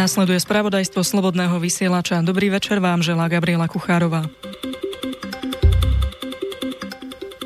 Nasleduje spravodajstvo Slobodného vysielača. Dobrý večer vám želá Gabriela Kuchárová.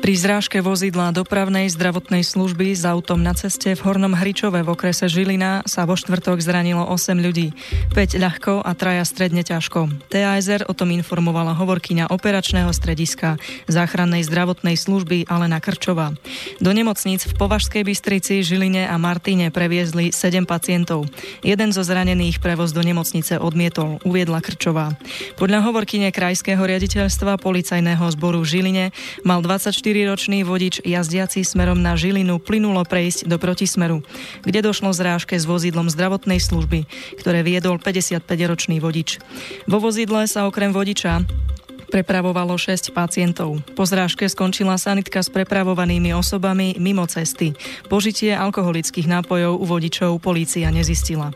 Pri zrážke vozidla dopravnej zdravotnej služby s autom na ceste v Hornom Hričove v okrese Žilina sa vo štvrtok zranilo 8 ľudí. 5 ľahko a traja stredne ťažko. TASR o tom informovala hovorkyňa operačného strediska záchrannej zdravotnej služby Alena Krčová. Do nemocníc v Považskej Bystrici, Žiline a Martine previezli 7 pacientov. Jeden zo zranených prevoz do nemocnice odmietol, uviedla Krčová. Podľa hovorkyne krajského riaditeľstva policajného zboru Žiline mal 24 4-ročný vodič jazdiaci smerom na Žilinu plynulo prejsť do protismeru, kde došlo zrážke s vozidlom zdravotnej služby, ktoré viedol 55-ročný vodič. Vo vozidle sa okrem vodiča prepravovalo 6 pacientov. Po zrážke skončila sanitka s prepravovanými osobami mimo cesty. Požitie alkoholických nápojov u vodičov polícia nezistila.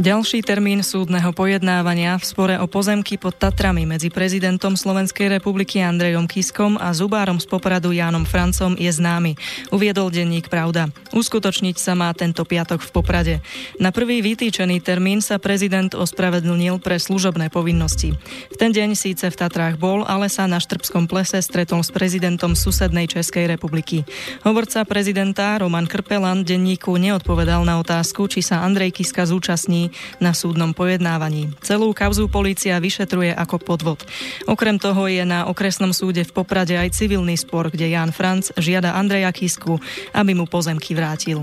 Ďalší termín súdneho pojednávania v spore o pozemky pod Tatrami medzi prezidentom Slovenskej republiky Andrejom Kiskom a zubárom z Popradu Jánom Francom je známy, uviedol denník Pravda. Uskutočniť sa má tento piatok v Poprade. Na prvý vytýčený termín sa prezident ospravedlnil pre služobné povinnosti. V ten deň síce v Tatrách bol, ale sa na Štrbskom plese stretol s prezidentom susednej Českej republiky. Hovorca prezidenta Roman Krpelan denníku neodpovedal na otázku, či sa Andrej Kiska zúčastní na súdnom pojednávaní. Celú kauzu polícia vyšetruje ako podvod. Okrem toho je na okresnom súde v Poprade aj civilný spor, kde Jan Franc žiada Andreja Kisku, aby mu pozemky vrátil.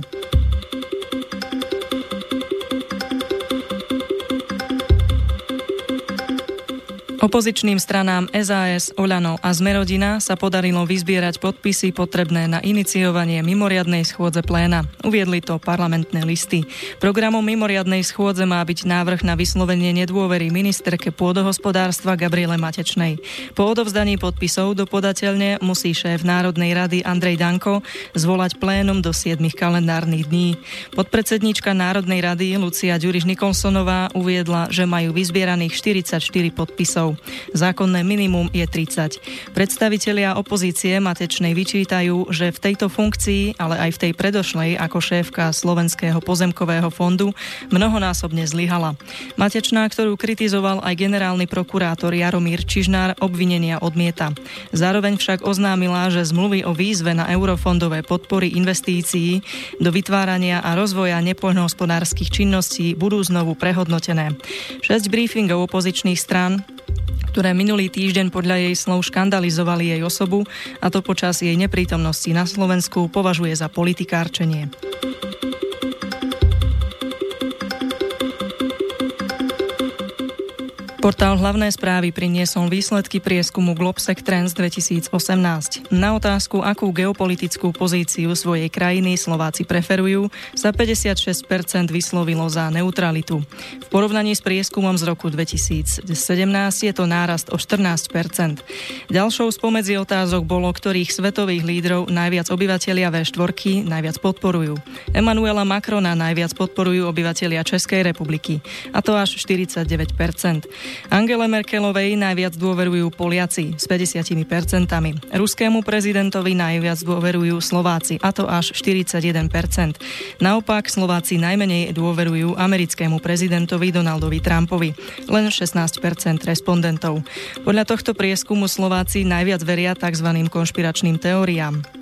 Opozičným stranám SAS, Oľano a Zmerodina sa podarilo vyzbierať podpisy potrebné na iniciovanie mimoriadnej schôdze pléna. Uviedli to parlamentné listy. Programom mimoriadnej schôdze má byť návrh na vyslovenie nedôvery ministerke pôdohospodárstva Gabriele Matečnej. Po odovzdaní podpisov do podateľne musí šéf Národnej rady Andrej Danko zvolať plénum do 7 kalendárnych dní. Podpredsedníčka Národnej rady Lucia Ďuriš Nikolsonová uviedla, že majú vyzbieraných 44 podpisov rokov. Zákonné minimum je 30. Predstavitelia opozície Matečnej vyčítajú, že v tejto funkcii, ale aj v tej predošlej ako šéfka Slovenského pozemkového fondu mnohonásobne zlyhala. Matečná, ktorú kritizoval aj generálny prokurátor Jaromír Čižnár, obvinenia odmieta. Zároveň však oznámila, že zmluvy o výzve na eurofondové podpory investícií do vytvárania a rozvoja nepoľnohospodárskych činností budú znovu prehodnotené. Šesť briefingov opozičných strán ktoré minulý týždeň podľa jej slov škandalizovali jej osobu a to počas jej neprítomnosti na Slovensku považuje za politikárčenie. Portál hlavné správy priniesol výsledky prieskumu Globsec Trends 2018. Na otázku, akú geopolitickú pozíciu svojej krajiny Slováci preferujú, sa 56% vyslovilo za neutralitu. V porovnaní s prieskumom z roku 2017 je to nárast o 14%. Ďalšou spomedzi otázok bolo, ktorých svetových lídrov najviac obyvateľia V4 najviac podporujú. Emanuela Macrona najviac podporujú obyvateľia Českej republiky, a to až 49%. Angele Merkelovej najviac dôverujú Poliaci s 50%. Ruskému prezidentovi najviac dôverujú Slováci, a to až 41%. Naopak Slováci najmenej dôverujú americkému prezidentovi Donaldovi Trumpovi, len 16% respondentov. Podľa tohto prieskumu Slováci najviac veria tzv. konšpiračným teóriám.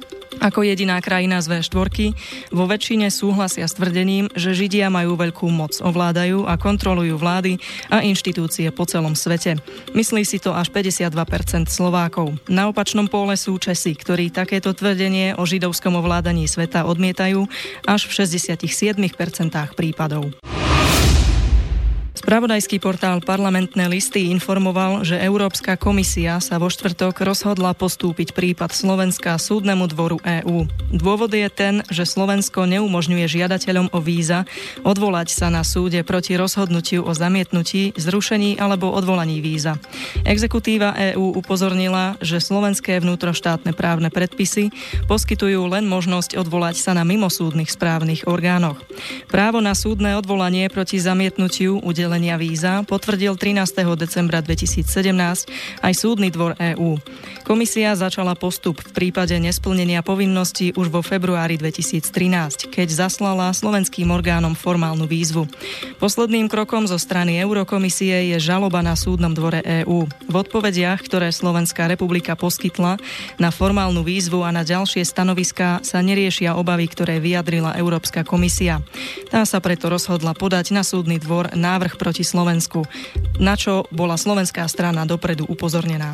Ako jediná krajina z V4 vo väčšine súhlasia s tvrdením, že Židia majú veľkú moc, ovládajú a kontrolujú vlády a inštitúcie po celom svete. Myslí si to až 52% Slovákov. Na opačnom pole sú Česi, ktorí takéto tvrdenie o židovskom ovládaní sveta odmietajú až v 67% prípadov. Spravodajský portál Parlamentné listy informoval, že Európska komisia sa vo štvrtok rozhodla postúpiť prípad Slovenska súdnemu dvoru EÚ. Dôvod je ten, že Slovensko neumožňuje žiadateľom o víza odvolať sa na súde proti rozhodnutiu o zamietnutí, zrušení alebo odvolaní víza. Exekutíva EÚ upozornila, že slovenské vnútroštátne právne predpisy poskytujú len možnosť odvolať sa na mimosúdnych správnych orgánoch. Právo na súdne odvolanie proti zamietnutiu udelenia víza potvrdil 13. decembra 2017 aj Súdny dvor EÚ. Komisia začala postup v prípade nesplnenia povinností už vo februári 2013, keď zaslala slovenským orgánom formálnu výzvu. Posledným krokom zo strany Eurokomisie je žaloba na súdnom dvore EÚ. V odpovediach, ktoré Slovenská republika poskytla na formálnu výzvu a na ďalšie stanoviská sa neriešia obavy, ktoré vyjadrila Európska komisia. Tá sa preto rozhodla podať na súdny dvor návrh proti Slovensku, na čo bola slovenská strana dopredu upozornená.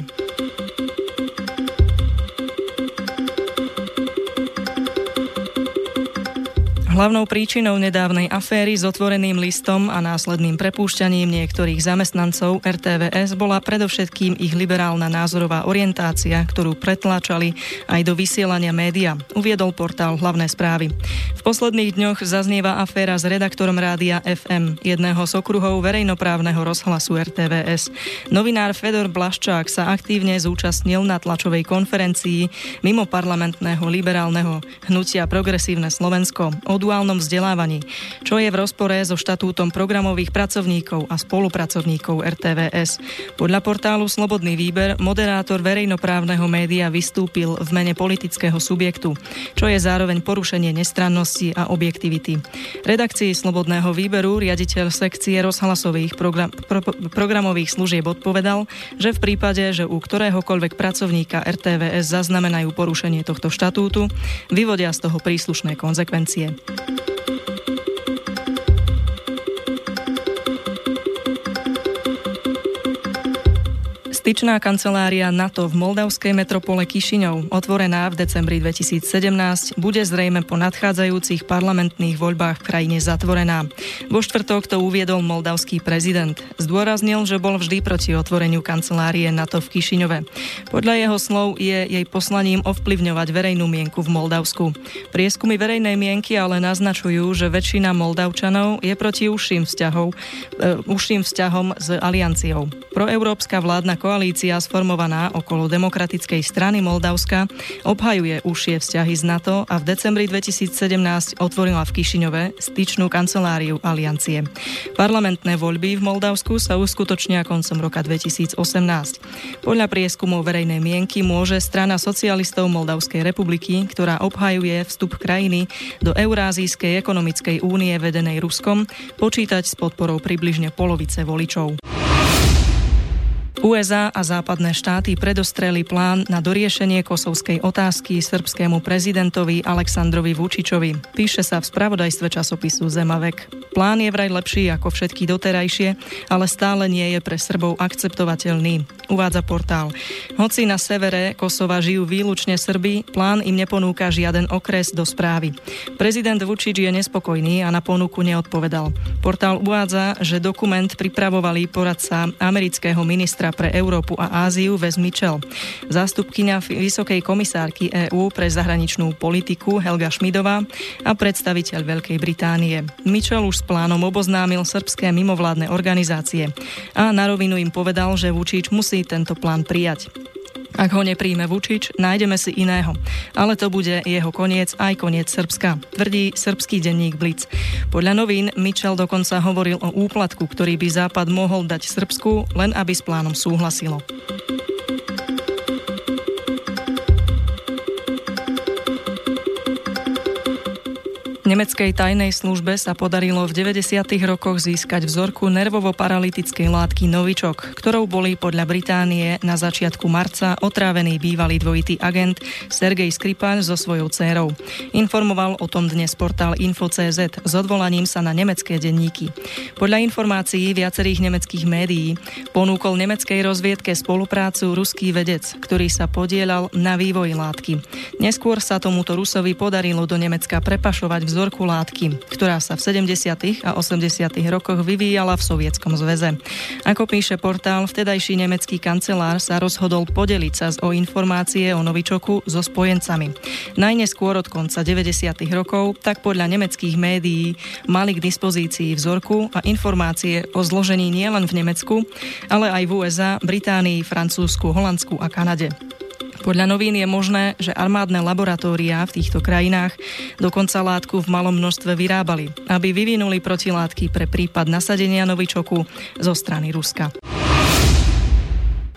Hlavnou príčinou nedávnej aféry s otvoreným listom a následným prepúšťaním niektorých zamestnancov RTVS bola predovšetkým ich liberálna názorová orientácia, ktorú pretláčali aj do vysielania média, uviedol portál Hlavné správy. V posledných dňoch zaznieva aféra s redaktorom rádia FM, jedného z okruhov verejnoprávneho rozhlasu RTVS. Novinár Fedor Blaščák sa aktívne zúčastnil na tlačovej konferencii mimo parlamentného liberálneho hnutia Progresívne Slovensko duálnom vzdelávaní, čo je v rozpore so štatútom programových pracovníkov a spolupracovníkov RTVS. Podľa portálu Slobodný výber moderátor verejnoprávneho média vystúpil v mene politického subjektu, čo je zároveň porušenie nestrannosti a objektivity. Redakcii Slobodného výberu riaditeľ sekcie rozhlasových program, pro, programových služieb odpovedal, že v prípade, že u ktoréhokoľvek pracovníka RTVS zaznamenajú porušenie tohto štatútu, vyvodia z toho príslušné Thank you. Styčná kancelária NATO v moldavskej metropole Kišiňov, otvorená v decembri 2017, bude zrejme po nadchádzajúcich parlamentných voľbách v krajine zatvorená. Vo štvrtok to uviedol moldavský prezident. Zdôraznil, že bol vždy proti otvoreniu kancelárie NATO v Kišiňove. Podľa jeho slov je jej poslaním ovplyvňovať verejnú mienku v Moldavsku. Prieskumy verejnej mienky ale naznačujú, že väčšina Moldavčanov je proti užším, vzťahov, e, vzťahom s alianciou. Proeurópska vládna koalícia koalícia sformovaná okolo demokratickej strany Moldavska obhajuje užšie vzťahy z NATO a v decembri 2017 otvorila v Kišiňove styčnú kanceláriu aliancie. Parlamentné voľby v Moldavsku sa uskutočnia koncom roka 2018. Podľa prieskumov verejnej mienky môže strana socialistov Moldavskej republiky, ktorá obhajuje vstup krajiny do Eurázijskej ekonomickej únie vedenej Ruskom, počítať s podporou približne polovice voličov. USA a západné štáty predostreli plán na doriešenie kosovskej otázky srbskému prezidentovi Aleksandrovi Vučičovi. Píše sa v spravodajstve časopisu Zemavek. Plán je vraj lepší ako všetky doterajšie, ale stále nie je pre Srbov akceptovateľný, uvádza portál. Hoci na severe Kosova žijú výlučne Srby, plán im neponúka žiaden okres do správy. Prezident Vučič je nespokojný a na ponuku neodpovedal. Portál uvádza, že dokument pripravovali poradca amerického ministra pre Európu a Áziu Ves Mitchell. Zástupkynia Vysokej komisárky EÚ pre zahraničnú politiku Helga Šmidová a predstaviteľ Veľkej Británie. Mitchell už s plánom oboznámil srbské mimovládne organizácie a na rovinu im povedal, že Vučič musí tento plán prijať. Ak ho nepríjme Vučič, nájdeme si iného. Ale to bude jeho koniec aj koniec Srbska, tvrdí srbský denník Blitz. Podľa novín Mitchell dokonca hovoril o úplatku, ktorý by Západ mohol dať Srbsku, len aby s plánom súhlasilo. Nemeckej tajnej službe sa podarilo v 90. rokoch získať vzorku nervovo-paralytickej látky Novičok, ktorou boli podľa Británie na začiatku marca otrávený bývalý dvojitý agent Sergej Skripal so svojou dcérou. Informoval o tom dnes portál Info.cz s odvolaním sa na nemecké denníky. Podľa informácií viacerých nemeckých médií ponúkol nemeckej rozviedke spoluprácu ruský vedec, ktorý sa podielal na vývoji látky. Neskôr sa tomuto Rusovi podarilo do Nemecka prepašovať vzor vzorku látky, ktorá sa v 70. a 80. rokoch vyvíjala v Sovietskom zväze. Ako píše portál, vtedajší nemecký kancelár sa rozhodol podeliť sa o informácie o novičoku so spojencami. Najneskôr od konca 90. rokov, tak podľa nemeckých médií, mali k dispozícii vzorku a informácie o zložení nielen v Nemecku, ale aj v USA, Británii, Francúzsku, Holandsku a Kanade. Podľa novín je možné, že armádne laboratória v týchto krajinách dokonca látku v malom množstve vyrábali, aby vyvinuli protilátky pre prípad nasadenia novičoku zo strany Ruska.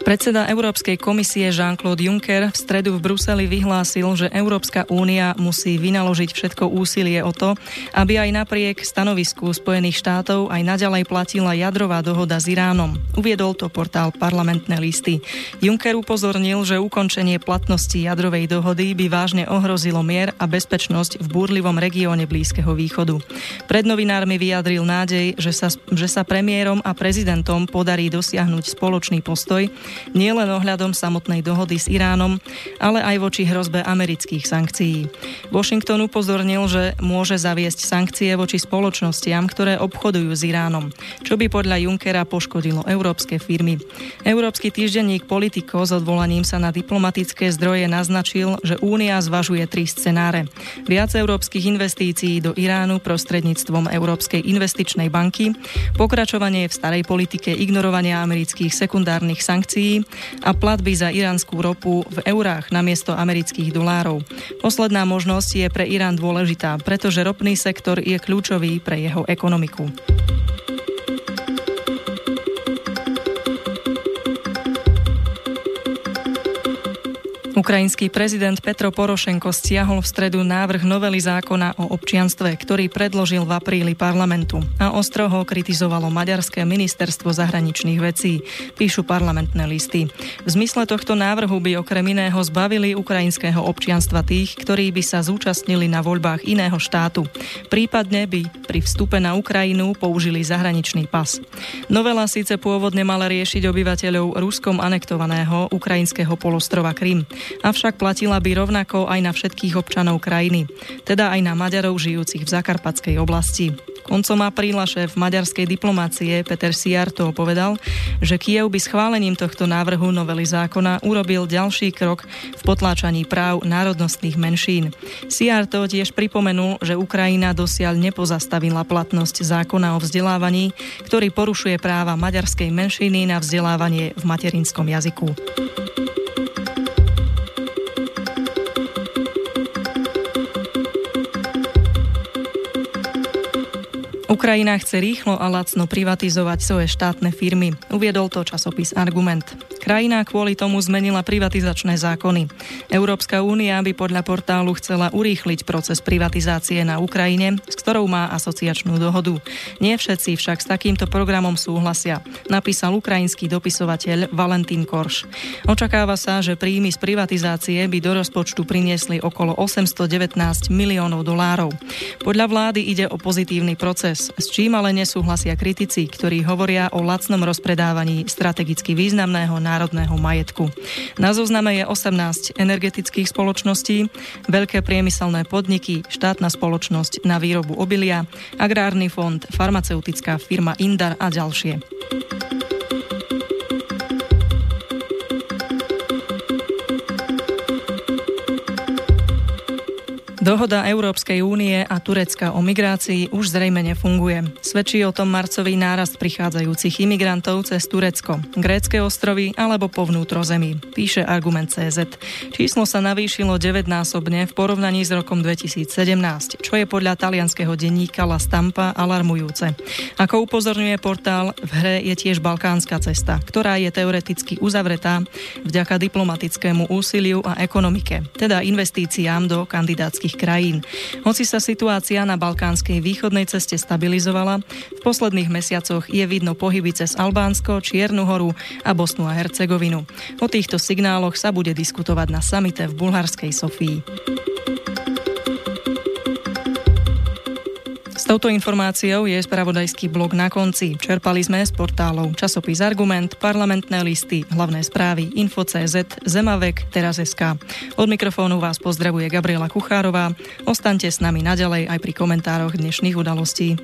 Predseda Európskej komisie Jean-Claude Juncker v stredu v Bruseli vyhlásil, že Európska únia musí vynaložiť všetko úsilie o to, aby aj napriek stanovisku Spojených štátov aj naďalej platila jadrová dohoda s Iránom. Uviedol to portál Parlamentné listy. Juncker upozornil, že ukončenie platnosti jadrovej dohody by vážne ohrozilo mier a bezpečnosť v búrlivom regióne Blízkeho východu. Pred novinármi vyjadril nádej, že sa, že sa premiérom a prezidentom podarí dosiahnuť spoločný postoj, nielen ohľadom samotnej dohody s Iránom, ale aj voči hrozbe amerických sankcií. Washington upozornil, že môže zaviesť sankcie voči spoločnostiam, ktoré obchodujú s Iránom, čo by podľa Junckera poškodilo európske firmy. Európsky týždenník Politico s odvolaním sa na diplomatické zdroje naznačil, že Únia zvažuje tri scenáre. Viac európskych investícií do Iránu prostredníctvom Európskej investičnej banky, pokračovanie v starej politike ignorovania amerických sekundárnych sankcií sankcií a platby za iránsku ropu v eurách namiesto amerických dolárov. Posledná možnosť je pre Irán dôležitá, pretože ropný sektor je kľúčový pre jeho ekonomiku. Ukrajinský prezident Petro Porošenko stiahol v stredu návrh novely zákona o občianstve, ktorý predložil v apríli parlamentu a ostro ho kritizovalo Maďarské ministerstvo zahraničných vecí, píšu parlamentné listy. V zmysle tohto návrhu by okrem iného zbavili ukrajinského občianstva tých, ktorí by sa zúčastnili na voľbách iného štátu. Prípadne by pri vstupe na Ukrajinu použili zahraničný pas. Novela síce pôvodne mala riešiť obyvateľov ruskom anektovaného ukrajinského polostrova Krym avšak platila by rovnako aj na všetkých občanov krajiny, teda aj na Maďarov žijúcich v Zakarpatskej oblasti. Koncom apríla šéf maďarskej diplomácie Peter Siarto povedal, že Kiev by schválením tohto návrhu novely zákona urobil ďalší krok v potláčaní práv národnostných menšín. Siarto tiež pripomenul, že Ukrajina dosiaľ nepozastavila platnosť zákona o vzdelávaní, ktorý porušuje práva maďarskej menšiny na vzdelávanie v materinskom jazyku. Ukrajina chce rýchlo a lacno privatizovať svoje štátne firmy. Uviedol to časopis Argument. Krajina kvôli tomu zmenila privatizačné zákony. Európska únia by podľa portálu chcela urýchliť proces privatizácie na Ukrajine, ktorou má asociačnú dohodu. Nie všetci však s takýmto programom súhlasia, napísal ukrajinský dopisovateľ Valentín Korš. Očakáva sa, že príjmy z privatizácie by do rozpočtu priniesli okolo 819 miliónov dolárov. Podľa vlády ide o pozitívny proces, s čím ale nesúhlasia kritici, ktorí hovoria o lacnom rozpredávaní strategicky významného národného majetku. Na zozname je 18 energetických spoločností, veľké priemyselné podniky, štátna spoločnosť na výrobu obilia, agrárny fond, farmaceutická firma Indar a ďalšie. Dohoda Európskej únie a Turecka o migrácii už zrejme nefunguje. Svedčí o tom marcový nárast prichádzajúcich imigrantov cez Turecko, grécké ostrovy alebo po vnútrozemí, píše Argument CZ. Číslo sa navýšilo 9-násobne v porovnaní s rokom 2017, čo je podľa talianského denníka La Stampa alarmujúce. Ako upozorňuje portál, v hre je tiež balkánska cesta, ktorá je teoreticky uzavretá vďaka diplomatickému úsiliu a ekonomike, teda investíciám do kandidátskych susedných krajín. Hoci sa situácia na balkánskej východnej ceste stabilizovala, v posledných mesiacoch je vidno pohyby cez Albánsko, Čiernu horu a Bosnu a Hercegovinu. O týchto signáloch sa bude diskutovať na samite v bulharskej Sofii. S touto informáciou je spravodajský blok na konci. Čerpali sme z portálov časopis Argument, parlamentné listy, hlavné správy, Info.cz, Zemavek, Teraz.sk. Od mikrofónu vás pozdravuje Gabriela Kuchárová. Ostaňte s nami naďalej aj pri komentároch dnešných udalostí.